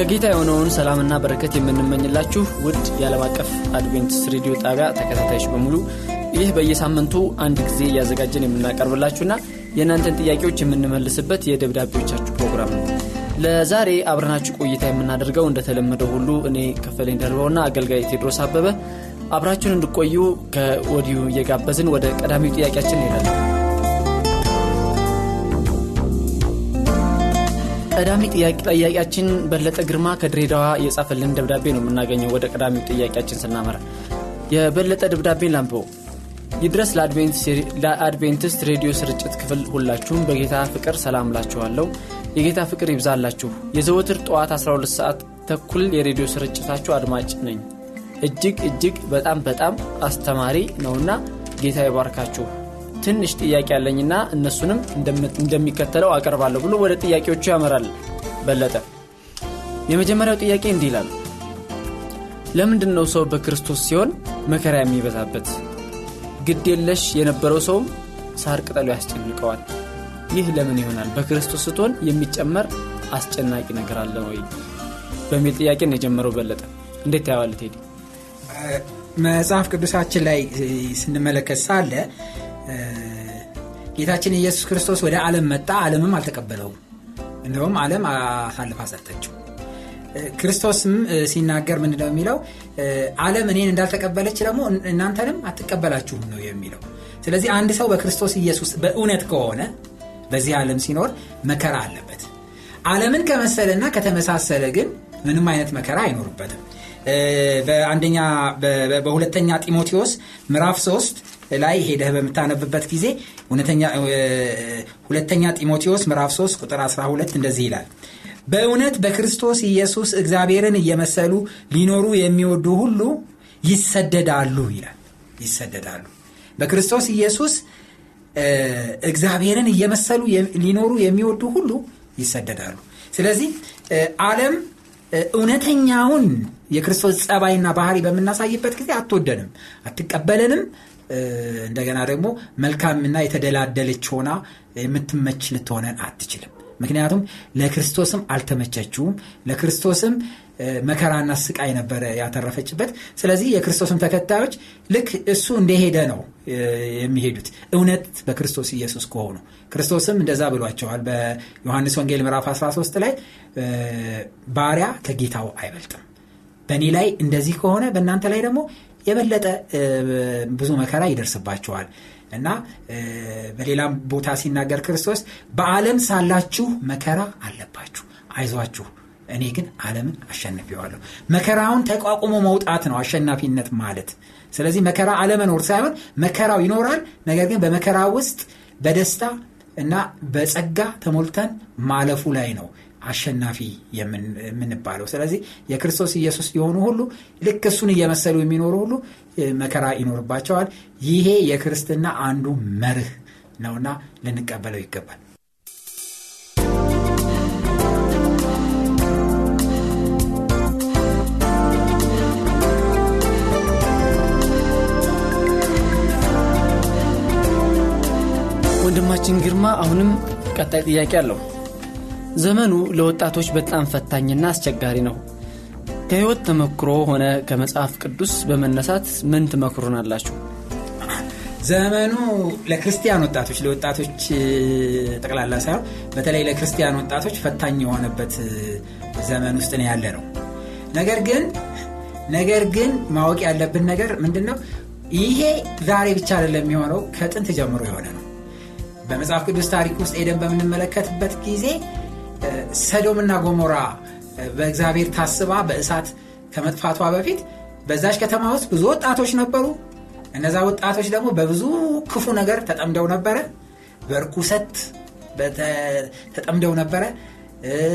ከጌታ የሆነውን ሰላምና በረከት የምንመኝላችሁ ውድ የዓለም አቀፍ አድቬንቲስት ሬዲዮ ጣቢያ ተከታታዮች በሙሉ ይህ በየሳምንቱ አንድ ጊዜ እያዘጋጀን የምናቀርብላችሁና የእናንተን ጥያቄዎች የምንመልስበት የደብዳቤዎቻችሁ ፕሮግራም ነው። ለዛሬ አብረናችሁ ቆይታ የምናደርገው እንደተለመደው ሁሉ እኔ ከፈለኝ ደርበውና አገልጋይ ቴድሮስ አበበ አብራችሁን እንድቆዩ ከወዲሁ እየጋበዝን ወደ ቀዳሚው ጥያቄያችን እንሄዳለን። ቀዳሚ ጥያቄያችን በለጠ ግርማ ከድሬዳዋ የጻፈልን ደብዳቤ ነው የምናገኘው። ወደ ቀዳሚው ጥያቄያችን ስናመራ የበለጠ ደብዳቤን ላንብበው። ይድረስ ለአድቬንቲስት ሬዲዮ ስርጭት ክፍል ሁላችሁም በጌታ ፍቅር ሰላም ላችኋለሁ። የጌታ ፍቅር ይብዛላችሁ። የዘወትር ጠዋት 12 ሰዓት ተኩል የሬዲዮ ስርጭታችሁ አድማጭ ነኝ። እጅግ እጅግ በጣም በጣም አስተማሪ ነውና ጌታ ይባርካችሁ። ትንሽ ጥያቄ ያለኝና እነሱንም እንደሚከተለው አቀርባለሁ ብሎ ወደ ጥያቄዎቹ ያመራል በለጠ። የመጀመሪያው ጥያቄ እንዲህ ይላል። ለምንድን ነው ሰው በክርስቶስ ሲሆን መከራ የሚበዛበት? ግድ የለሽ የነበረው ሰውም ሳር ቅጠሉ ያስጨንቀዋል። ይህ ለምን ይሆናል? በክርስቶስ ስትሆን የሚጨመር አስጨናቂ ነገር አለ ወይ? በሚል ጥያቄ ነው የጀመረው በለጠ። እንዴት ታየዋለህ ቴዲ? መጽሐፍ ቅዱሳችን ላይ ስንመለከት ሳለ ጌታችን ኢየሱስ ክርስቶስ ወደ ዓለም መጣ፣ ዓለምም አልተቀበለውም። እንደውም ዓለም አሳልፋ ሰጠችው። ክርስቶስም ሲናገር ምንድነው የሚለው? ዓለም እኔን እንዳልተቀበለች ደግሞ እናንተንም አትቀበላችሁም ነው የሚለው። ስለዚህ አንድ ሰው በክርስቶስ ኢየሱስ በእውነት ከሆነ በዚህ ዓለም ሲኖር መከራ አለበት። ዓለምን ከመሰለና ከተመሳሰለ ግን ምንም አይነት መከራ አይኖርበትም። በአንደኛ በሁለተኛ ጢሞቴዎስ ምዕራፍ 3 ላይ ሄደህ በምታነብበት ጊዜ ሁለተኛ ጢሞቴዎስ ምዕራፍ 3 ቁጥር 12 እንደዚህ ይላል። በእውነት በክርስቶስ ኢየሱስ እግዚአብሔርን እየመሰሉ ሊኖሩ የሚወዱ ሁሉ ይሰደዳሉ ይላል። ይሰደዳሉ። በክርስቶስ ኢየሱስ እግዚአብሔርን እየመሰሉ ሊኖሩ የሚወዱ ሁሉ ይሰደዳሉ። ስለዚህ ዓለም እውነተኛውን የክርስቶስ ጸባይና ባህሪ በምናሳይበት ጊዜ አትወደንም አትቀበለንም እንደገና ደግሞ መልካምና የተደላደለች ሆና የምትመች ልትሆነን አትችልም። ምክንያቱም ለክርስቶስም አልተመቸችውም። ለክርስቶስም መከራና ስቃይ ነበረ ያተረፈችበት። ስለዚህ የክርስቶስም ተከታዮች ልክ እሱ እንደሄደ ነው የሚሄዱት። እውነት በክርስቶስ ኢየሱስ ከሆኑ። ክርስቶስም እንደዛ ብሏቸዋል በዮሐንስ ወንጌል ምዕራፍ 13 ላይ ባሪያ ከጌታው አይበልጥም። በእኔ ላይ እንደዚህ ከሆነ በእናንተ ላይ ደግሞ የበለጠ ብዙ መከራ ይደርስባቸዋል። እና በሌላም ቦታ ሲናገር ክርስቶስ በዓለም ሳላችሁ መከራ አለባችሁ አይዟችሁ እኔ ግን ዓለምን አሸንፊዋለሁ መከራውን ተቋቁሞ መውጣት ነው አሸናፊነት ማለት። ስለዚህ መከራ አለመኖር ሳይሆን መከራው ይኖራል። ነገር ግን በመከራ ውስጥ በደስታ እና በጸጋ ተሞልተን ማለፉ ላይ ነው አሸናፊ የምንባለው። ስለዚህ የክርስቶስ ኢየሱስ የሆኑ ሁሉ ልክ እሱን እየመሰሉ የሚኖሩ ሁሉ መከራ ይኖርባቸዋል። ይሄ የክርስትና አንዱ መርህ ነውና ልንቀበለው ይገባል። ወንድማችን ግርማ አሁንም ቀጣይ ጥያቄ አለው ዘመኑ ለወጣቶች በጣም ፈታኝና አስቸጋሪ ነው። ከህይወት ተመክሮ ሆነ ከመጽሐፍ ቅዱስ በመነሳት ምን ትመክሩናላችሁ? ዘመኑ ለክርስቲያን ወጣቶች ለወጣቶች ጠቅላላ ሳይሆን በተለይ ለክርስቲያን ወጣቶች ፈታኝ የሆነበት ዘመን ውስጥ ነው ያለ ነው ነገር ግን ነገር ግን ማወቅ ያለብን ነገር ምንድን ነው ይሄ ዛሬ ብቻ አይደለም የሚሆነው ከጥንት ጀምሮ የሆነ ነው። በመጽሐፍ ቅዱስ ታሪክ ውስጥ ሄደን በምንመለከትበት ጊዜ ሰዶምና ጎሞራ በእግዚአብሔር ታስባ በእሳት ከመጥፋቷ በፊት በዛች ከተማ ውስጥ ብዙ ወጣቶች ነበሩ። እነዛ ወጣቶች ደግሞ በብዙ ክፉ ነገር ተጠምደው ነበረ። በርኩሰት ተጠምደው ነበረ።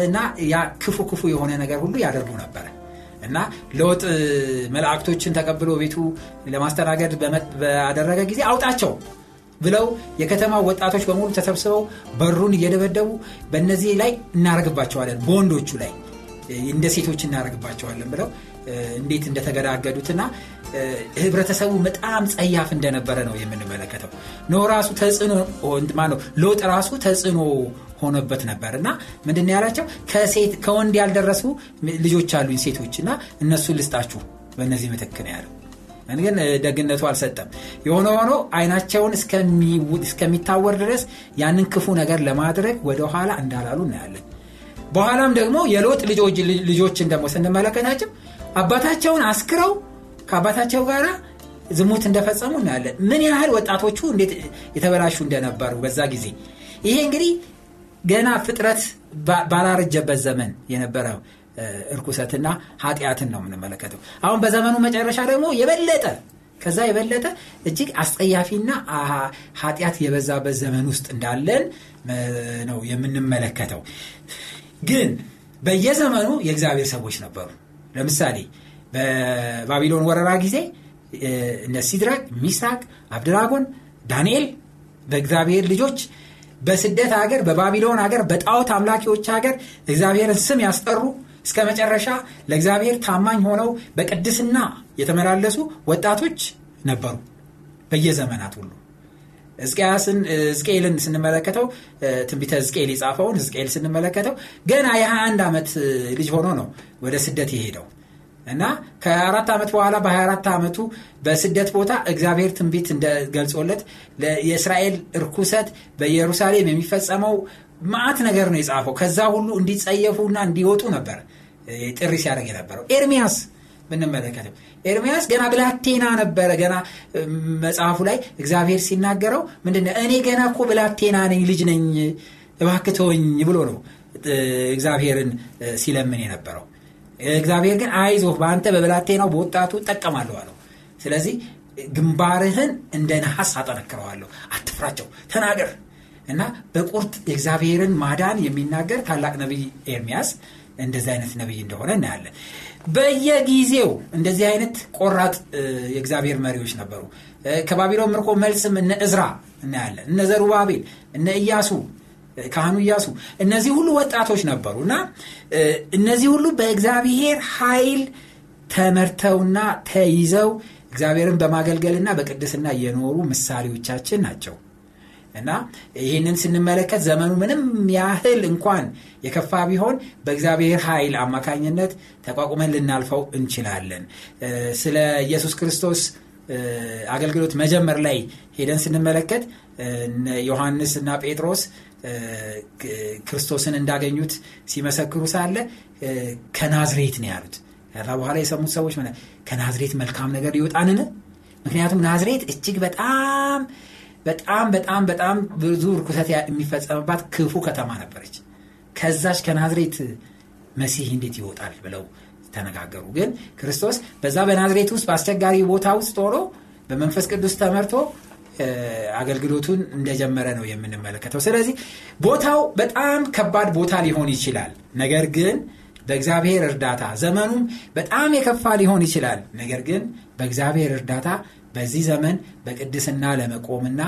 እና ያ ክፉ ክፉ የሆነ ነገር ሁሉ ያደርጉ ነበረ። እና ለውጥ መላእክቶችን ተቀብሎ ቤቱ ለማስተናገድ ባደረገ ጊዜ አውጣቸው ብለው የከተማ ወጣቶች በሙሉ ተሰብስበው በሩን እየደበደቡ በእነዚህ ላይ እናረግባቸዋለን በወንዶቹ ላይ እንደ ሴቶች እናደረግባቸዋለን ብለው እንዴት እንደተገዳገዱትና ህብረተሰቡ በጣም ጸያፍ እንደነበረ ነው የምንመለከተው። ኖ ራሱ ተጽዕኖ ነው ሎጥ ራሱ ተጽዕኖ ሆኖበት ነበር እና ምንድን ያላቸው ከወንድ ያልደረሱ ልጆች አሉኝ ሴቶች እና እነሱን ልስጣችሁ በእነዚህ ምትክ ነው ያለው ግን ደግነቱ አልሰጠም። የሆነ ሆኖ አይናቸውን እስከሚታወር ድረስ ያንን ክፉ ነገር ለማድረግ ወደኋላ እንዳላሉ እናያለን። በኋላም ደግሞ የሎጥ ልጆችን ደግሞ ስንመለከታቸው አባታቸውን አስክረው ከአባታቸው ጋር ዝሙት እንደፈጸሙ እናያለን። ምን ያህል ወጣቶቹ እንዴት የተበላሹ እንደነበሩ በዛ ጊዜ። ይሄ እንግዲህ ገና ፍጥረት ባላረጀበት ዘመን የነበረው እርኩሰትና ኃጢአትን ነው የምንመለከተው። አሁን በዘመኑ መጨረሻ ደግሞ የበለጠ ከዛ የበለጠ እጅግ አስጠያፊና ኃጢአት የበዛበት ዘመን ውስጥ እንዳለን ነው የምንመለከተው። ግን በየዘመኑ የእግዚአብሔር ሰዎች ነበሩ። ለምሳሌ በባቢሎን ወረራ ጊዜ እነ ሲድራቅ ሚሳቅ አብድራጎን ዳንኤል በእግዚአብሔር ልጆች በስደት ሀገር በባቢሎን ሀገር በጣዖት አምላኪዎች ሀገር እግዚአብሔርን ስም ያስጠሩ እስከ መጨረሻ ለእግዚአብሔር ታማኝ ሆነው በቅድስና የተመላለሱ ወጣቶች ነበሩ። በየዘመናት ሁሉ ሕዝቅኤልን ስንመለከተው ትንቢተ ሕዝቅኤል የጻፈውን ሕዝቅኤል ስንመለከተው ገና የ21 ዓመት ልጅ ሆኖ ነው ወደ ስደት የሄደው። እና ከአራት ዓመት በኋላ በ24 ዓመቱ በስደት ቦታ እግዚአብሔር ትንቢት እንደገልጾለት የእስራኤል እርኩሰት በኢየሩሳሌም የሚፈጸመው ማአት ነገር ነው የጻፈው። ከዛ ሁሉ እንዲጸየፉና እንዲወጡ ነበር ጥሪ ሲያደርግ የነበረው። ኤርሚያስ ብንመለከተው ኤርሚያስ ገና ብላቴና ነበረ። ገና መጽሐፉ ላይ እግዚአብሔር ሲናገረው ምንድነ እኔ ገና እኮ ብላቴና ነኝ ልጅ ነኝ እባክተወኝ ብሎ ነው እግዚአብሔርን ሲለምን የነበረው። እግዚአብሔር ግን አይዞህ በአንተ በብላቴናው በወጣቱ ጠቀማለሁ አለው። ስለዚህ ግንባርህን እንደ ነሐስ አጠነክረዋለሁ። አትፍራቸው ተናገር እና በቁርጥ የእግዚአብሔርን ማዳን የሚናገር ታላቅ ነቢይ ኤርሚያስ እንደዚህ አይነት ነቢይ እንደሆነ እናያለን። በየጊዜው እንደዚህ አይነት ቆራጥ የእግዚአብሔር መሪዎች ነበሩ። ከባቢሎን ምርኮ መልስም እነ እዝራ እናያለን። እነ ዘሩባቤል እነ ኢያሱ ካህኑ እያሱ እነዚህ ሁሉ ወጣቶች ነበሩ እና እነዚህ ሁሉ በእግዚአብሔር ኃይል ተመርተውና ተይዘው እግዚአብሔርን በማገልገልና በቅድስና እየኖሩ ምሳሌዎቻችን ናቸው እና ይህንን ስንመለከት ዘመኑ ምንም ያህል እንኳን የከፋ ቢሆን በእግዚአብሔር ኃይል አማካኝነት ተቋቁመን ልናልፈው እንችላለን። ስለ ኢየሱስ ክርስቶስ አገልግሎት መጀመር ላይ ሄደን ስንመለከት ዮሐንስ እና ጴጥሮስ ክርስቶስን እንዳገኙት ሲመሰክሩ ሳለ ከናዝሬት ነው ያሉት። ከዛ በኋላ የሰሙት ሰዎች ከናዝሬት መልካም ነገር ሊወጣንን ምክንያቱም ናዝሬት እጅግ በጣም በጣም በጣም በጣም ብዙ ርኩሰት የሚፈጸምባት ክፉ ከተማ ነበረች። ከዛች ከናዝሬት መሲህ እንዴት ይወጣል ብለው ተነጋገሩ። ግን ክርስቶስ በዛ በናዝሬት ውስጥ በአስቸጋሪ ቦታ ውስጥ ሆኖ በመንፈስ ቅዱስ ተመርቶ አገልግሎቱን እንደጀመረ ነው የምንመለከተው። ስለዚህ ቦታው በጣም ከባድ ቦታ ሊሆን ይችላል። ነገር ግን በእግዚአብሔር እርዳታ። ዘመኑም በጣም የከፋ ሊሆን ይችላል። ነገር ግን በእግዚአብሔር እርዳታ በዚህ ዘመን በቅድስና ለመቆምና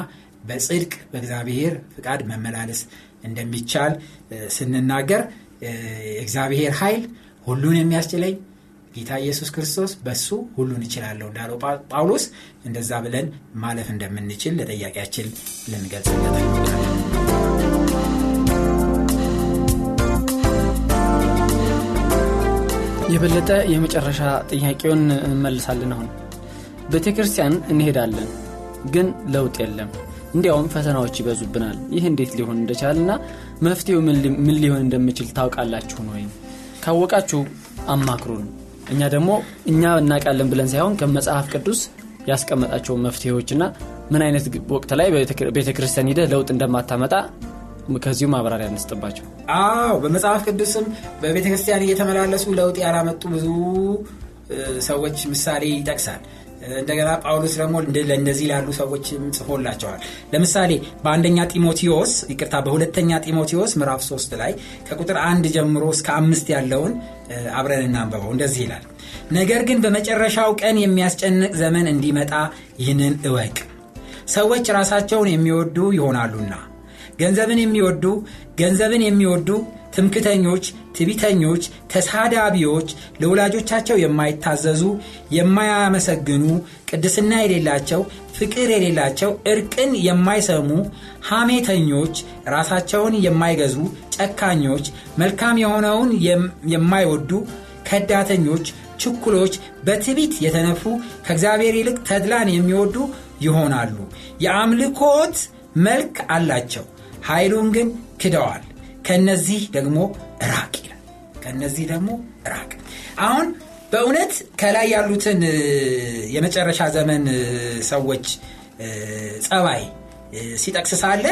በጽድቅ በእግዚአብሔር ፍቃድ መመላለስ እንደሚቻል ስንናገር እግዚአብሔር ኃይል ሁሉን የሚያስችለኝ ጌታ ኢየሱስ ክርስቶስ በሱ ሁሉን ይችላለሁ እንዳለው ጳውሎስ እንደዛ ብለን ማለፍ እንደምንችል ለጠያቂያችን ልንገልጽለት የበለጠ የመጨረሻ ጥያቄውን እንመልሳለን አሁን። ቤተ ክርስቲያን እንሄዳለን ግን ለውጥ የለም። እንዲያውም ፈተናዎች ይበዙብናል። ይህ እንዴት ሊሆን እንደቻልና መፍትሄው ምን ሊሆን እንደሚችል ታውቃላችሁን ወይም ካወቃችሁ አማክሩን። እኛ ደግሞ እኛ እናውቃለን ብለን ሳይሆን ከመጽሐፍ ቅዱስ ያስቀመጣቸው መፍትሄዎችና ምን አይነት ወቅት ላይ ቤተ ክርስቲያን ሂደህ ለውጥ እንደማታመጣ ከዚሁ ማብራሪያ እንስጥባቸው። አዎ በመጽሐፍ ቅዱስም በቤተ ክርስቲያን እየተመላለሱ ለውጥ ያላመጡ ብዙ ሰዎች ምሳሌ ይጠቅሳል። እንደገና ጳውሎስ ደግሞ ለእንደዚህ ላሉ ሰዎች ጽፎላቸዋል። ለምሳሌ በአንደኛ ጢሞቴዎስ ይቅርታ በሁለተኛ ጢሞቴዎስ ምዕራፍ 3 ላይ ከቁጥር አንድ ጀምሮ እስከ አምስት ያለውን አብረን እናንበበው እንደዚህ ይላል ነገር ግን በመጨረሻው ቀን የሚያስጨንቅ ዘመን እንዲመጣ ይህንን እወቅ። ሰዎች ራሳቸውን የሚወዱ ይሆናሉና ገንዘብን የሚወዱ ገንዘብን የሚወዱ ትምክተኞች ትቢተኞች ተሳዳቢዎች ለወላጆቻቸው የማይታዘዙ የማያመሰግኑ ቅድስና የሌላቸው ፍቅር የሌላቸው እርቅን የማይሰሙ ሐሜተኞች ራሳቸውን የማይገዙ ጨካኞች መልካም የሆነውን የማይወዱ ከዳተኞች ችኩሎች በትቢት የተነፉ ከእግዚአብሔር ይልቅ ተድላን የሚወዱ ይሆናሉ። የአምልኮት መልክ አላቸው ኃይሉን ግን ክደዋል። ከነዚህ ደግሞ ራቅ ይላል። ከነዚህ ደግሞ ራቅ። አሁን በእውነት ከላይ ያሉትን የመጨረሻ ዘመን ሰዎች ጸባይ ሲጠቅስ ሳለ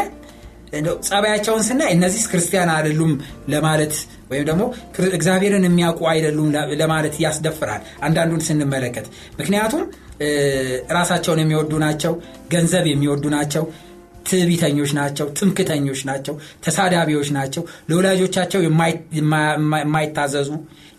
ጸባያቸውን ስናይ እነዚህ ክርስቲያን አይደሉም ለማለት ወይም ደግሞ እግዚአብሔርን የሚያውቁ አይደሉም ለማለት ያስደፍራል አንዳንዱን ስንመለከት። ምክንያቱም ራሳቸውን የሚወዱ ናቸው ገንዘብ የሚወዱ ናቸው ትቢተኞች ናቸው ትምክተኞች ናቸው ተሳዳቢዎች ናቸው ለወላጆቻቸው የማይታዘዙ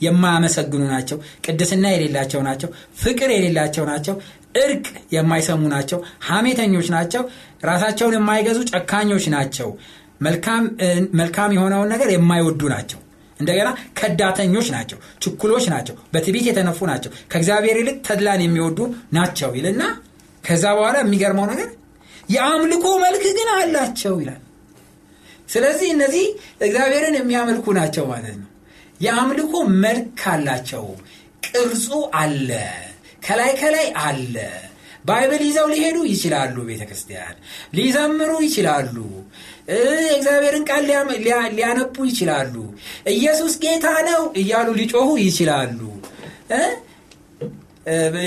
የማያመሰግኑ ናቸው ቅድስና የሌላቸው ናቸው ፍቅር የሌላቸው ናቸው እርቅ የማይሰሙ ናቸው ሐሜተኞች ናቸው ራሳቸውን የማይገዙ ጨካኞች ናቸው መልካም የሆነውን ነገር የማይወዱ ናቸው እንደገና ከዳተኞች ናቸው ችኩሎች ናቸው በትቢት የተነፉ ናቸው ከእግዚአብሔር ይልቅ ተድላን የሚወዱ ናቸው ይልና ከዛ በኋላ የሚገርመው ነገር የአምልኮ መልክ ግን አላቸው ይላል። ስለዚህ እነዚህ እግዚአብሔርን የሚያመልኩ ናቸው ማለት ነው። የአምልኮ መልክ አላቸው። ቅርጹ አለ ከላይ ከላይ አለ። Bible ይዘው ሊሄዱ ይችላሉ ቤተ ክርስቲያን ሊዘምሩ ይችላሉ። የእግዚአብሔርን ቃል ሊያነቡ ይችላሉ። ኢየሱስ ጌታ ነው እያሉ ሊጮሁ ይችላሉ።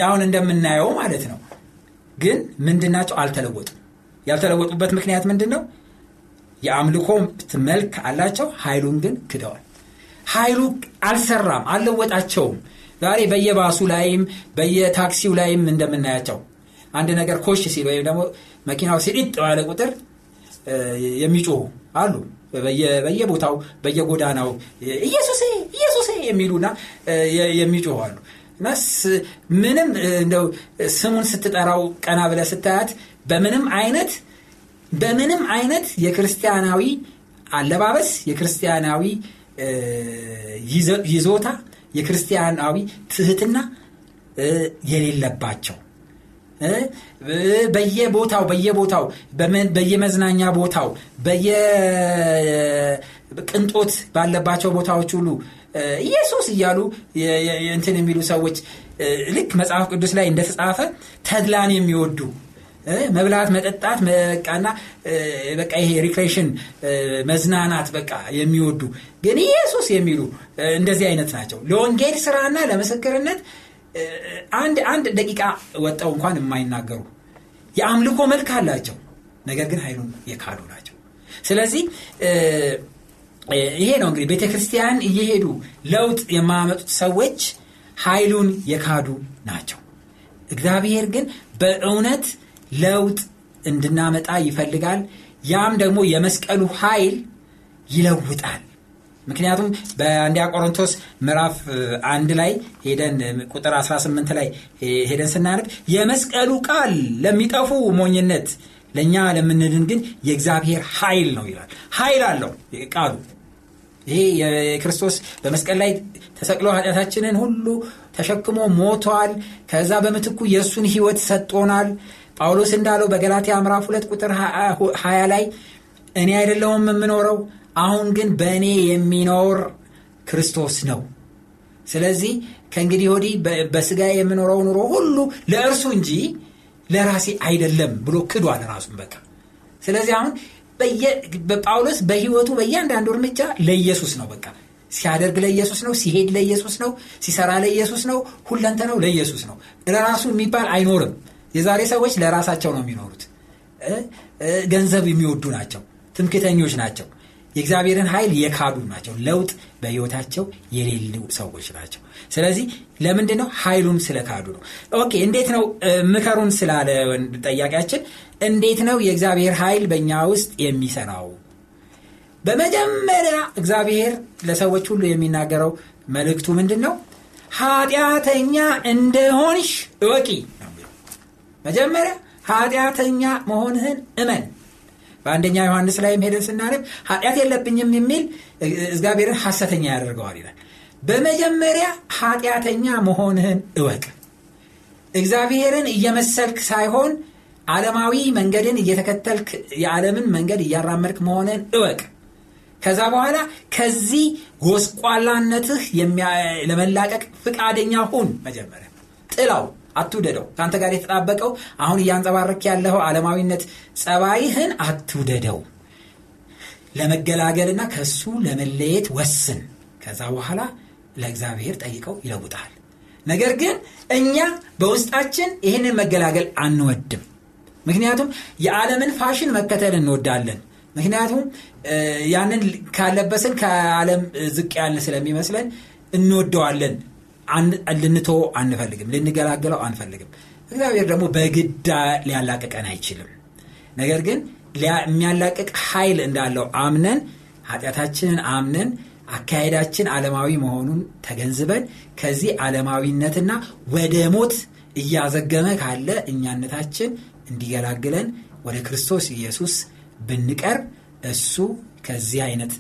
አሁን እንደምናየው ማለት ነው። ግን ምንድናቸው? አልተለወጡም ያልተለወጡበት ምክንያት ምንድን ነው የአምልኮ መልክ አላቸው ኃይሉን ግን ክደዋል። ኃይሉ አልሰራም አልለወጣቸውም። ዛሬ በየባሱ ላይም በየታክሲው ላይም እንደምናያቸው አንድ ነገር ኮሽ ሲል ወይም ደግሞ መኪናው ሲጢጥ ባለ ቁጥር የሚጮሁ አሉ። በየቦታው በየጎዳናው ኢየሱሴ ኢየሱሴ የሚሉና የሚጮሁ አሉ እና ምንም እንደው ስሙን ስትጠራው ቀና ብለ ስታያት በምንም አይነት በምንም አይነት የክርስቲያናዊ አለባበስ የክርስቲያናዊ ይዞታ የክርስቲያናዊ ትህትና የሌለባቸው። በየቦታው በየቦታው በየመዝናኛ ቦታው በየቅንጦት ባለባቸው ቦታዎች ሁሉ ኢየሱስ እያሉ እንትን የሚሉ ሰዎች ልክ መጽሐፍ ቅዱስ ላይ እንደተጻፈ ተድላን የሚወዱ መብላት መጠጣት በቃ በቃ ይሄ recreation መዝናናት በቃ የሚወዱ ግን ኢየሱስ የሚሉ እንደዚህ አይነት ናቸው። ለወንጌል ስራና ለምስክርነት አንድ አንድ ደቂቃ ወጠው እንኳን የማይናገሩ የአምልኮ መልክ አላቸው። ነገር ግን ኃይሉን የካዱ ናቸው። ስለዚህ ይሄ ነው እንግዲህ ቤተ ክርስቲያን እየሄዱ ለውጥ የማያመጡት ሰዎች ኃይሉን የካዱ ናቸው። እግዚአብሔር ግን በእውነት ለውጥ እንድናመጣ ይፈልጋል። ያም ደግሞ የመስቀሉ ኃይል ይለውጣል። ምክንያቱም በአንዲያ ቆሮንቶስ ምዕራፍ አንድ ላይ ሄደን ቁጥር 18 ላይ ሄደን ስናነብ የመስቀሉ ቃል ለሚጠፉ ሞኝነት ለእኛ ለምንድን ግን የእግዚአብሔር ኃይል ነው ይላል። ኃይል አለው ቃሉ ይሄ የክርስቶስ በመስቀል ላይ ተሰቅሎ ኃጢአታችንን ሁሉ ተሸክሞ ሞቷል። ከዛ በምትኩ የእሱን ህይወት ሰጥቶናል። ጳውሎስ እንዳለው በገላትያ ምዕራፍ 2 ቁጥር 20 ላይ እኔ አይደለውም የምኖረው አሁን ግን በእኔ የሚኖር ክርስቶስ ነው። ስለዚህ ከእንግዲህ ወዲህ በስጋ የምኖረው ኑሮ ሁሉ ለእርሱ እንጂ ለራሴ አይደለም ብሎ ክዷል ራሱን በቃ። ስለዚህ አሁን ጳውሎስ በህይወቱ በእያንዳንዱ እርምጃ ለኢየሱስ ነው በቃ። ሲያደርግ ለኢየሱስ ነው ሲሄድ ለኢየሱስ ነው ሲሰራ ለኢየሱስ ነው ሁለንተ ነው ለኢየሱስ ነው። ለራሱ የሚባል አይኖርም። የዛሬ ሰዎች ለራሳቸው ነው የሚኖሩት። ገንዘብ የሚወዱ ናቸው ትምክተኞች ናቸው። የእግዚአብሔርን ኃይል የካዱ ናቸው። ለውጥ በህይወታቸው የሌሉ ሰዎች ናቸው። ስለዚህ ለምንድን ነው ኃይሉን ስለካዱ ነው። okay እንዴት ነው? ምክሩን ስላለ ጠያቂያችን እንዴት ነው የእግዚአብሔር ኃይል በእኛ ውስጥ የሚሰራው? በመጀመሪያ እግዚአብሔር ለሰዎች ሁሉ የሚናገረው መልእክቱ ምንድን ነው ኃጢአተኛ እንደሆንሽ እወቂ መጀመሪያ ኃጢአተኛ መሆንህን እመን። በአንደኛ ዮሐንስ ላይም ሄደን ስናነብ ኃጢአት የለብኝም የሚል እግዚአብሔርን ሐሰተኛ ያደርገዋል ይላል። በመጀመሪያ ኃጢአተኛ መሆንህን እወቅ። እግዚአብሔርን እየመሰልክ ሳይሆን ዓለማዊ መንገድን እየተከተልክ የዓለምን መንገድ እያራመድክ መሆንን እወቅ። ከዛ በኋላ ከዚህ ጎስቋላነትህ ለመላቀቅ ፍቃደኛ ሁን መጀመሪያ። ጥላው አትውደደው። ከአንተ ጋር የተጣበቀው አሁን እያንጸባረክ ያለው ዓለማዊነት ጸባይህን አትውደደው። ለመገላገልና ከሱ ለመለየት ወስን። ከዛ በኋላ ለእግዚአብሔር ጠይቀው ይለውጣል። ነገር ግን እኛ በውስጣችን ይህንን መገላገል አንወድም ምክንያቱም የዓለምን ፋሽን መከተል እንወዳለን። ምክንያቱም ያንን ካለበስን ከዓለም ዝቅ ያልን ስለሚመስለን እንወደዋለን። ልንቶ አንፈልግም ልንገላገለው አንፈልግም። እግዚአብሔር ደግሞ በግዳ ሊያላቅቀን አይችልም። ነገር ግን የሚያላቅቅ ኃይል እንዳለው አምነን ኃጢአታችንን አምነን አካሄዳችን ዓለማዊ መሆኑን ተገንዝበን ከዚህ ዓለማዊነትና ወደ ሞት እያዘገመ ካለ እኛነታችን እንዲገላግለን ወደ ክርስቶስ ኢየሱስ ብንቀርብ እሱ ከዚህ አይነት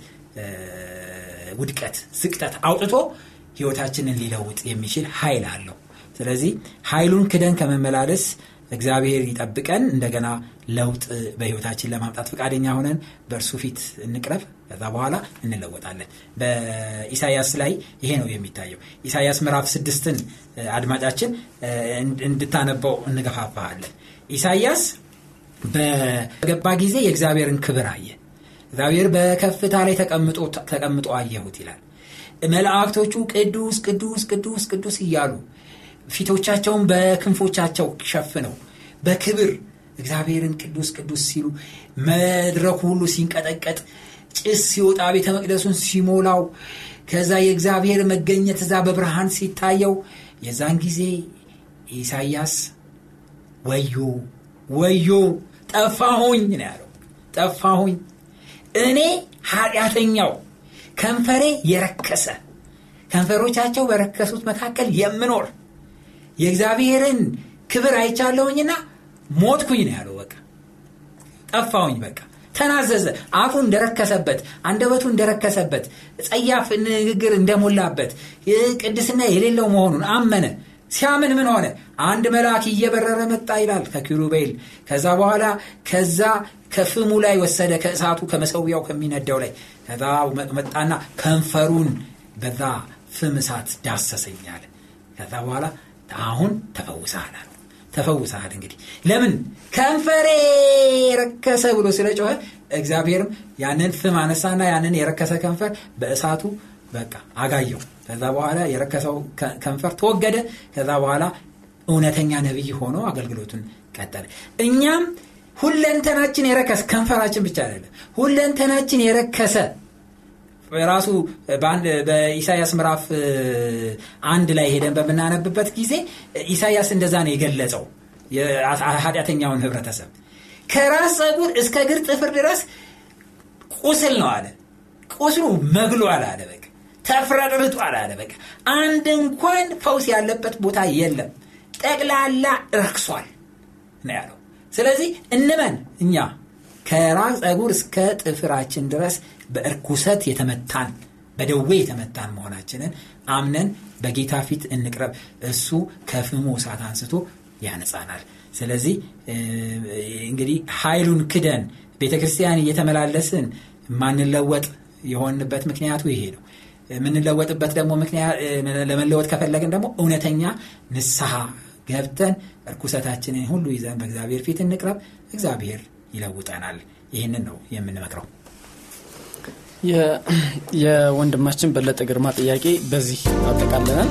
ውድቀት ዝቅጠት አውጥቶ ህይወታችንን ሊለውጥ የሚችል ኃይል አለው። ስለዚህ ኃይሉን ክደን ከመመላለስ እግዚአብሔር ይጠብቀን። እንደገና ለውጥ በህይወታችን ለማምጣት ፈቃደኛ ሆነን በእርሱ ፊት እንቅረብ። ከዛ በኋላ እንለወጣለን። በኢሳያስ ላይ ይሄ ነው የሚታየው። ኢሳያስ ምዕራፍ ስድስትን አድማጫችን እንድታነበው እንገፋፋሃለን ኢሳያስ በገባ ጊዜ የእግዚአብሔርን ክብር አየ። እግዚአብሔር በከፍታ ላይ ተቀምጦ አየሁት ይላል። መላእክቶቹ ቅዱስ ቅዱስ ቅዱስ ቅዱስ እያሉ ፊቶቻቸውን በክንፎቻቸው ሸፍነው በክብር እግዚአብሔርን ቅዱስ ቅዱስ ሲሉ መድረኩ ሁሉ ሲንቀጠቀጥ ጭስ ሲወጣ ቤተ መቅደሱን ሲሞላው ከዛ የእግዚአብሔር መገኘት እዛ በብርሃን ሲታየው የዛን ጊዜ ኢሳያስ ወዮ ወዮ ጠፋሁኝ ነው ያለው። ጠፋሁኝ። እኔ ኃጢአተኛው ከንፈሬ የረከሰ ከንፈሮቻቸው በረከሱት መካከል የምኖር የእግዚአብሔርን ክብር አይቻለሁኝና ሞትኩኝ ነው ያለው። በቃ ጠፋሁኝ። በቃ ተናዘዘ። አፉ እንደረከሰበት አንደበቱ እንደረከሰበት ጸያፍ ንግግር እንደሞላበት ቅድስና የሌለው መሆኑን አመነ ሲያምን ምን ሆነ? አንድ መልአክ እየበረረ መጣ ይላል ከኪሩቤል። ከዛ በኋላ ከዛ ከፍሙ ላይ ወሰደ ከእሳቱ ከመሰዊያው ከሚነደው ላይ። ከዛ መጣና ከንፈሩን በዛ ፍም እሳት ዳሰሰኛል ከዛ በኋላ አሁን ተፈውሰሃል አለ። ተፈውሰሃል እንግዲህ። ለምን? ከንፈሬ የረከሰ ብሎ ስለ ጮኸ እግዚአብሔርም ያንን ፍም አነሳና ያንን የረከሰ ከንፈር በእሳቱ በቃ አጋየው ከዛ በኋላ የረከሰው ከንፈር ተወገደ። ከዛ በኋላ እውነተኛ ነቢይ ሆኖ አገልግሎቱን ቀጠለ። እኛም ሁለንተናችን የረከሰ ከንፈራችን ብቻ አይደለም ሁለንተናችን የረከሰ ራሱ በኢሳያስ ምዕራፍ አንድ ላይ ሄደን በምናነብበት ጊዜ ኢሳያስ እንደዛ ነው የገለጸው ኃጢአተኛውን ህብረተሰብ። ከራስ ጸጉር እስከ ግር ጥፍር ድረስ ቁስል ነው አለ። ቁስሉ መግሏል አለ ተፍረጥርጧል አለ በቃ አንድ እንኳን ፈውስ ያለበት ቦታ የለም። ጠቅላላ ረክሷል ነው ያለው። ስለዚህ እንመን እኛ ከራስ ጸጉር እስከ ጥፍራችን ድረስ በእርኩሰት የተመታን በደዌ የተመታን መሆናችንን አምነን በጌታ ፊት እንቅረብ። እሱ ከፍሙ እሳት አንስቶ ያነጻናል። ስለዚህ እንግዲህ ኃይሉን ክደን ቤተ ክርስቲያን እየተመላለስን ማንለወጥ የሆንበት ምክንያቱ ይሄ ነው የምንለወጥበት ደግሞ ለመለወጥ ከፈለግን ደግሞ እውነተኛ ንስሐ ገብተን እርኩሰታችንን ሁሉ ይዘን በእግዚአብሔር ፊት እንቅረብ እግዚአብሔር ይለውጠናል። ይህንን ነው የምንመክረው። የወንድማችን በለጠ ግርማ ጥያቄ በዚህ አጠቃለናል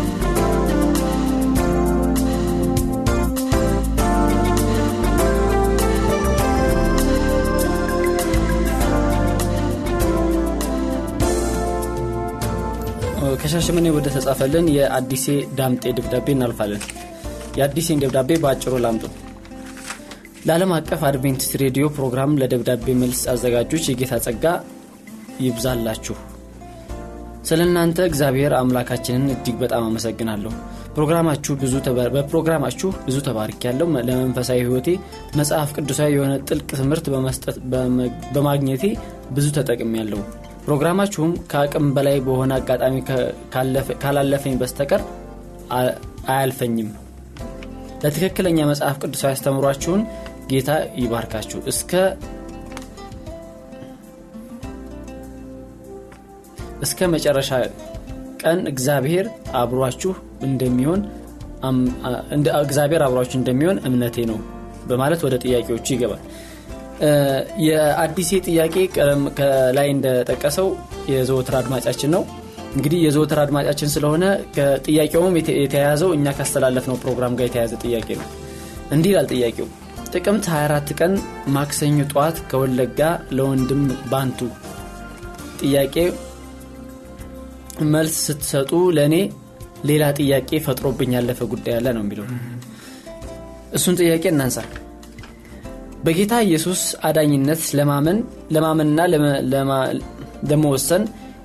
ከሻሸመኔ ወደ ተጻፈልን የአዲሴ ዳምጤ ደብዳቤ እናልፋለን። የአዲሴን ደብዳቤ በአጭሩ ላምጡ። ለዓለም አቀፍ አድቬንቲስት ሬዲዮ ፕሮግራም ለደብዳቤ መልስ አዘጋጆች የጌታ ጸጋ ይብዛላችሁ። ስለ እናንተ እግዚአብሔር አምላካችንን እጅግ በጣም አመሰግናለሁ። በፕሮግራማችሁ ብዙ ተባርክ ያለው ለመንፈሳዊ ህይወቴ መጽሐፍ ቅዱሳዊ የሆነ ጥልቅ ትምህርት በማግኘቴ ብዙ ተጠቅም ያለው ፕሮግራማችሁም ከአቅም በላይ በሆነ አጋጣሚ ካላለፈኝ በስተቀር አያልፈኝም። ለትክክለኛ መጽሐፍ ቅዱሳዊ ያስተምሯችሁን ጌታ ይባርካችሁ። እስከ እስከ መጨረሻ ቀን እግዚአብሔር አብሯችሁ እንደሚሆን እግዚአብሔር አብሯችሁ እንደሚሆን እምነቴ ነው በማለት ወደ ጥያቄዎቹ ይገባል የአዲሴ ጥያቄ ከላይ እንደጠቀሰው የዘወትር አድማጫችን ነው። እንግዲህ የዘወትር አድማጫችን ስለሆነ ጥያቄውም የተያያዘው እኛ ካስተላለፍነው ፕሮግራም ጋር የተያያዘ ጥያቄ ነው። እንዲህ ይላል ጥያቄው። ጥቅምት 24 ቀን ማክሰኞ ጠዋት ከወለጋ ለወንድም ባንቱ። ጥያቄ መልስ ስትሰጡ ለእኔ ሌላ ጥያቄ ፈጥሮብኝ ያለፈ ጉዳይ ያለ ነው የሚለው። እሱን ጥያቄ እናንሳ በጌታ ኢየሱስ አዳኝነት ለማመን ለማመንና ለመወሰን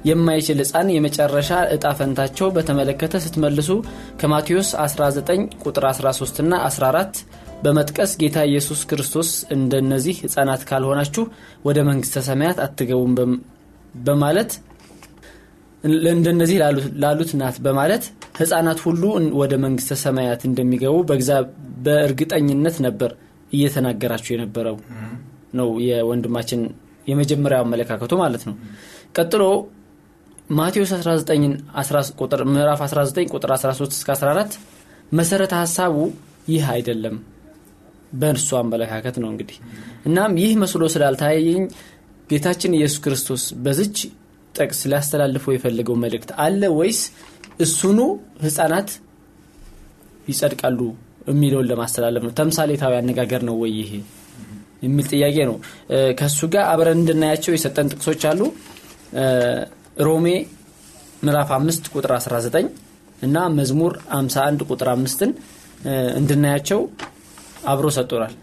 የማይችል ህፃን የመጨረሻ እጣ ፈንታቸው በተመለከተ ስትመልሱ ከማቴዎስ 19 ቁጥር 13 ና 14 በመጥቀስ ጌታ ኢየሱስ ክርስቶስ እንደነዚህ ህፃናት ካልሆናችሁ ወደ መንግስተ ሰማያት አትገቡም በማለት እንደነዚህ ላሉት ናት በማለት ህፃናት ሁሉ ወደ መንግስተ ሰማያት እንደሚገቡ በእርግጠኝነት ነበር እየተናገራችሁ የነበረው ነው የወንድማችን የመጀመሪያው አመለካከቱ ማለት ነው። ቀጥሎ ማቴዎስ 19 ምዕራፍ 19 ቁጥር 13 እስከ 14 መሰረተ ሀሳቡ ይህ አይደለም በእርሱ አመለካከት ነው እንግዲህ። እናም ይህ መስሎ ስላልታየኝ ጌታችን ኢየሱስ ክርስቶስ በዝች ጠቅስ ሊያስተላልፈው የፈለገው መልእክት አለ ወይስ እሱኑ ህፃናት ይጸድቃሉ የሚለውን ለማስተላለፍ ነው። ተምሳሌታዊ አነጋገር ነው ወይ ይሄ? የሚል ጥያቄ ነው። ከእሱ ጋር አብረን እንድናያቸው የሰጠን ጥቅሶች አሉ። ሮሜ ምዕራፍ 5 ቁጥር 19 እና መዝሙር 51 ቁጥር 5ን እንድናያቸው አብሮ ሰጥቶናል።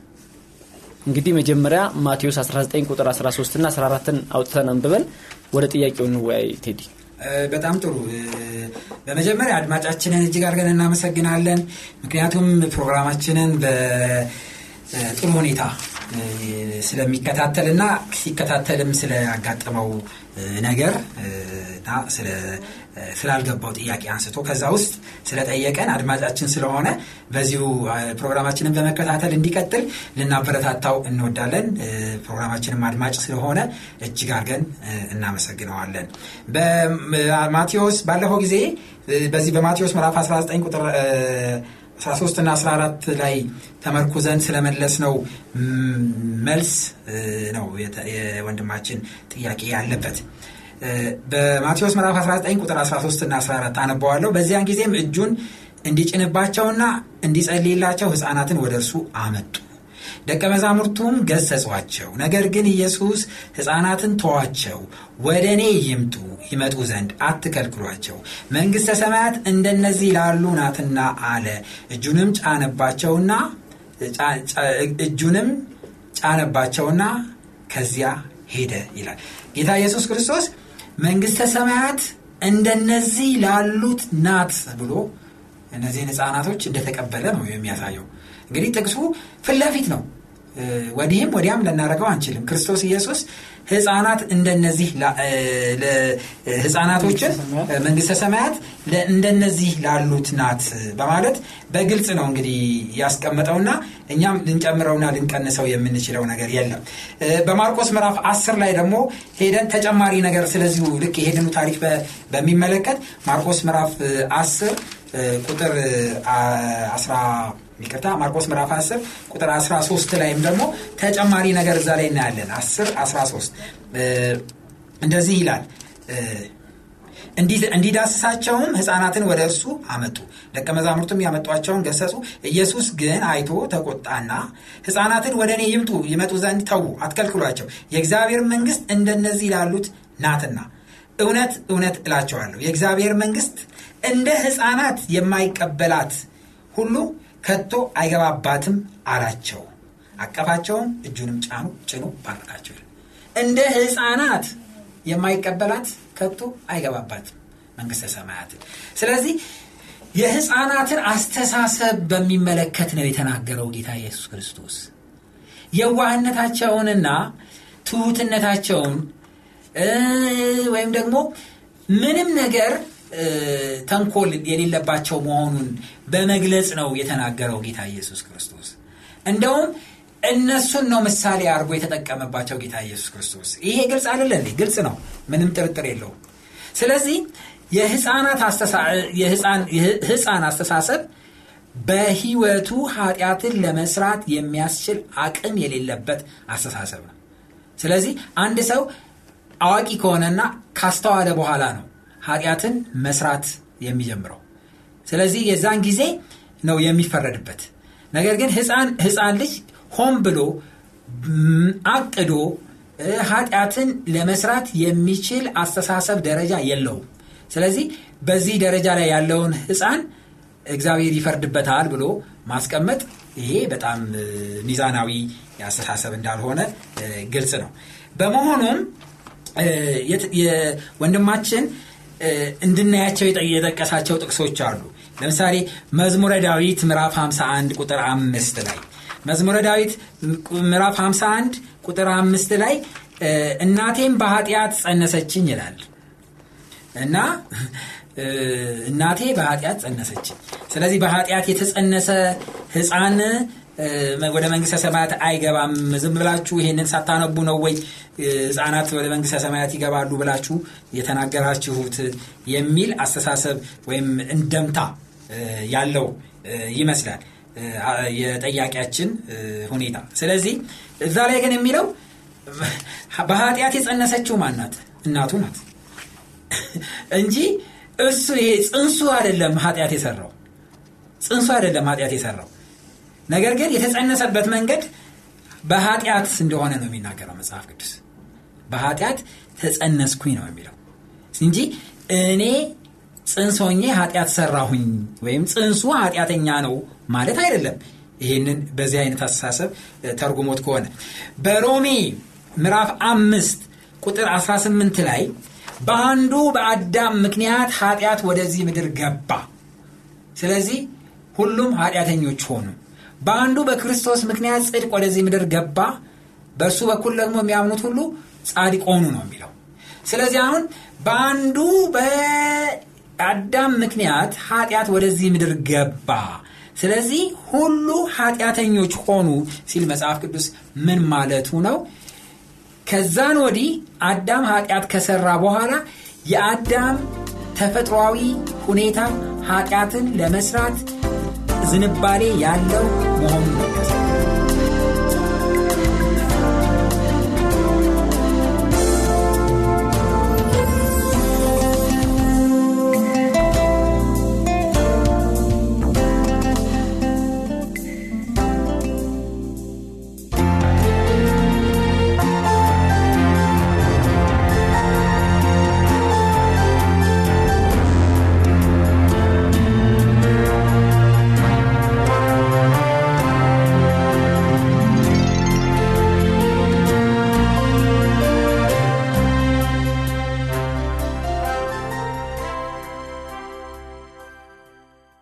እንግዲህ መጀመሪያ ማቴዎስ 19 ቁጥር 13 እና 14ን አውጥተን አንብበን ወደ ጥያቄው እንወያይ። ቴዲ በጣም ጥሩ። በመጀመሪያ አድማጫችንን እጅግ አድርገን እናመሰግናለን። ምክንያቱም ፕሮግራማችንን በጥሩ ሁኔታ ስለሚከታተልና ሲከታተልም ስለያጋጠመው ነገር እና ስላልገባው ጥያቄ አንስቶ ከዛ ውስጥ ስለጠየቀን አድማጫችን ስለሆነ በዚሁ ፕሮግራማችንን በመከታተል እንዲቀጥል ልናበረታታው እንወዳለን። ፕሮግራማችንም አድማጭ ስለሆነ እጅግ አድርገን እናመሰግነዋለን። በማቴዎስ ባለፈው ጊዜ በዚህ በማቴዎስ ምዕራፍ 19 ቁጥር 13 እና 14 ላይ ተመርኩዘን ስለመለስ ነው መልስ ነው የወንድማችን ጥያቄ ያለበት። በማቴዎስ ምዕራፍ 19 ቁጥር 13 እና 14 አነበዋለሁ በዚያን ጊዜም እጁን እንዲጭንባቸውና እንዲጸልይላቸው ህፃናትን ወደ እርሱ አመጡ። ደቀ መዛሙርቱም ገሰጿቸው። ነገር ግን ኢየሱስ ሕፃናትን ተዋቸው ወደ እኔ ይምጡ ይመጡ ዘንድ አትከልክሏቸው። መንግሥተ ሰማያት እንደነዚህ ላሉ ናትና አለ። እጁንም ጫነባቸውና እጁንም ጫነባቸውና ከዚያ ሄደ ይላል። ጌታ ኢየሱስ ክርስቶስ መንግሥተ ሰማያት እንደነዚህ ላሉት ናት ብሎ እነዚህን ህፃናቶች እንደተቀበለ ነው የሚያሳየው። እንግዲህ ጥቅሱ ፍለፊት ነው ወዲህም ወዲያም ልናደረገው አንችልም። ክርስቶስ ኢየሱስ ህፃናት እንደነዚህ ህፃናቶችን መንግስተ ሰማያት እንደነዚህ ላሉት ናት በማለት በግልጽ ነው እንግዲህ ያስቀመጠውና እኛም ልንጨምረውና ልንቀንሰው የምንችለው ነገር የለም። በማርቆስ ምዕራፍ 10 ላይ ደግሞ ሄደን ተጨማሪ ነገር ስለዚሁ ልክ የሄድኑ ታሪክ በሚመለከት ማርቆስ ምዕራፍ 10 ቁጥር 10 ይቅርታ ማርቆስ ምዕራፍ 10 ቁጥር 13 ላይም ደግሞ ተጨማሪ ነገር እዛ ላይ እናያለን። 10 13 እንደዚህ ይላል። እንዲዳስሳቸውም ህፃናትን ወደ እርሱ አመጡ። ደቀ መዛሙርቱም ያመጧቸውን ገሰጹ። ኢየሱስ ግን አይቶ ተቆጣና ህፃናትን ወደ እኔ ይምጡ ይመጡ ዘንድ ተዉ አትከልክሏቸው። የእግዚአብሔር መንግስት እንደነዚህ ላሉት ናትና እውነት እውነት እላቸዋለሁ። የእግዚአብሔር መንግስት እንደ ህፃናት የማይቀበላት ሁሉ ከቶ አይገባባትም አላቸው። አቀፋቸውም እጁንም ጫኑ ጭኑ ባረካቸው። እንደ ህፃናት የማይቀበላት ከቶ አይገባባትም መንግስተ ሰማያትን ስለዚህ የህፃናትን አስተሳሰብ በሚመለከት ነው የተናገረው ጌታ ኢየሱስ ክርስቶስ። የዋህነታቸውንና ትሁትነታቸውን ወይም ደግሞ ምንም ነገር ተንኮል የሌለባቸው መሆኑን በመግለጽ ነው የተናገረው ጌታ ኢየሱስ ክርስቶስ። እንደውም እነሱን ነው ምሳሌ አድርጎ የተጠቀመባቸው ጌታ ኢየሱስ ክርስቶስ። ይሄ ግልጽ አይደለ ግልጽ ነው። ምንም ጥርጥር የለውም። ስለዚህ የህፃን አስተሳሰብ በህይወቱ ኃጢአትን ለመስራት የሚያስችል አቅም የሌለበት አስተሳሰብ ነው። ስለዚህ አንድ ሰው አዋቂ ከሆነና ካስተዋለ በኋላ ነው ኃጢአትን መስራት የሚጀምረው። ስለዚህ የዛን ጊዜ ነው የሚፈረድበት። ነገር ግን ህፃን ልጅ ሆን ብሎ አቅዶ ኃጢአትን ለመስራት የሚችል አስተሳሰብ ደረጃ የለውም። ስለዚህ በዚህ ደረጃ ላይ ያለውን ህፃን እግዚአብሔር ይፈርድበታል ብሎ ማስቀመጥ ይሄ በጣም ሚዛናዊ አስተሳሰብ እንዳልሆነ ግልጽ ነው። በመሆኑም ወንድማችን እንድናያቸው የጠቀሳቸው ጥቅሶች አሉ። ለምሳሌ መዝሙረ ዳዊት ምዕራፍ 51 ቁጥር አምስት ላይ መዝሙረ ዳዊት ምዕራፍ 51 ቁጥር አምስት ላይ እናቴም በኃጢአት ጸነሰችኝ ይላል። እና እናቴ በኃጢአት ጸነሰችኝ። ስለዚህ በኃጢአት የተጸነሰ ህፃን ወደ መንግስተ ሰማያት አይገባም። ዝም ብላችሁ ይሄንን ሳታነቡ ነው ወይ? ህፃናት ወደ መንግስተ ሰማያት ይገባሉ ብላችሁ የተናገራችሁት የሚል አስተሳሰብ ወይም እንደምታ ያለው ይመስላል የጠያቂያችን ሁኔታ። ስለዚህ እዛ ላይ ግን የሚለው በኃጢአት የጸነሰችው ማናት እናቱ ናት። እንጂ እሱ ይሄ ጽንሱ አይደለም ኃጢአት የሰራው። ጽንሱ አይደለም ኃጢአት የሰራው ነገር ግን የተጸነሰበት መንገድ በኃጢአት እንደሆነ ነው የሚናገረው መጽሐፍ ቅዱስ። በኃጢአት ተጸነስኩኝ ነው የሚለው። እንጂ እኔ ጽንስ ሆኜ ኃጢአት ሰራሁኝ ወይም ጽንሱ ኃጢአተኛ ነው ማለት አይደለም። ይህንን በዚህ አይነት አስተሳሰብ ተርጉሞት ከሆነ በሮሜ ምዕራፍ አምስት ቁጥር 18 ላይ በአንዱ በአዳም ምክንያት ኃጢአት ወደዚህ ምድር ገባ። ስለዚህ ሁሉም ኃጢአተኞች ሆኑ በአንዱ በክርስቶስ ምክንያት ጽድቅ ወደዚህ ምድር ገባ በእርሱ በኩል ደግሞ የሚያምኑት ሁሉ ጻድቅ ሆኑ ነው የሚለው። ስለዚህ አሁን በአንዱ በአዳም ምክንያት ኃጢአት ወደዚህ ምድር ገባ። ስለዚህ ሁሉ ኃጢአተኞች ሆኑ ሲል መጽሐፍ ቅዱስ ምን ማለቱ ነው? ከዛን ወዲህ አዳም ኃጢአት ከሰራ በኋላ የአዳም ተፈጥሯዊ ሁኔታ ኃጢአትን ለመስራት ዝንባሌ ያለው መሆኑን ነው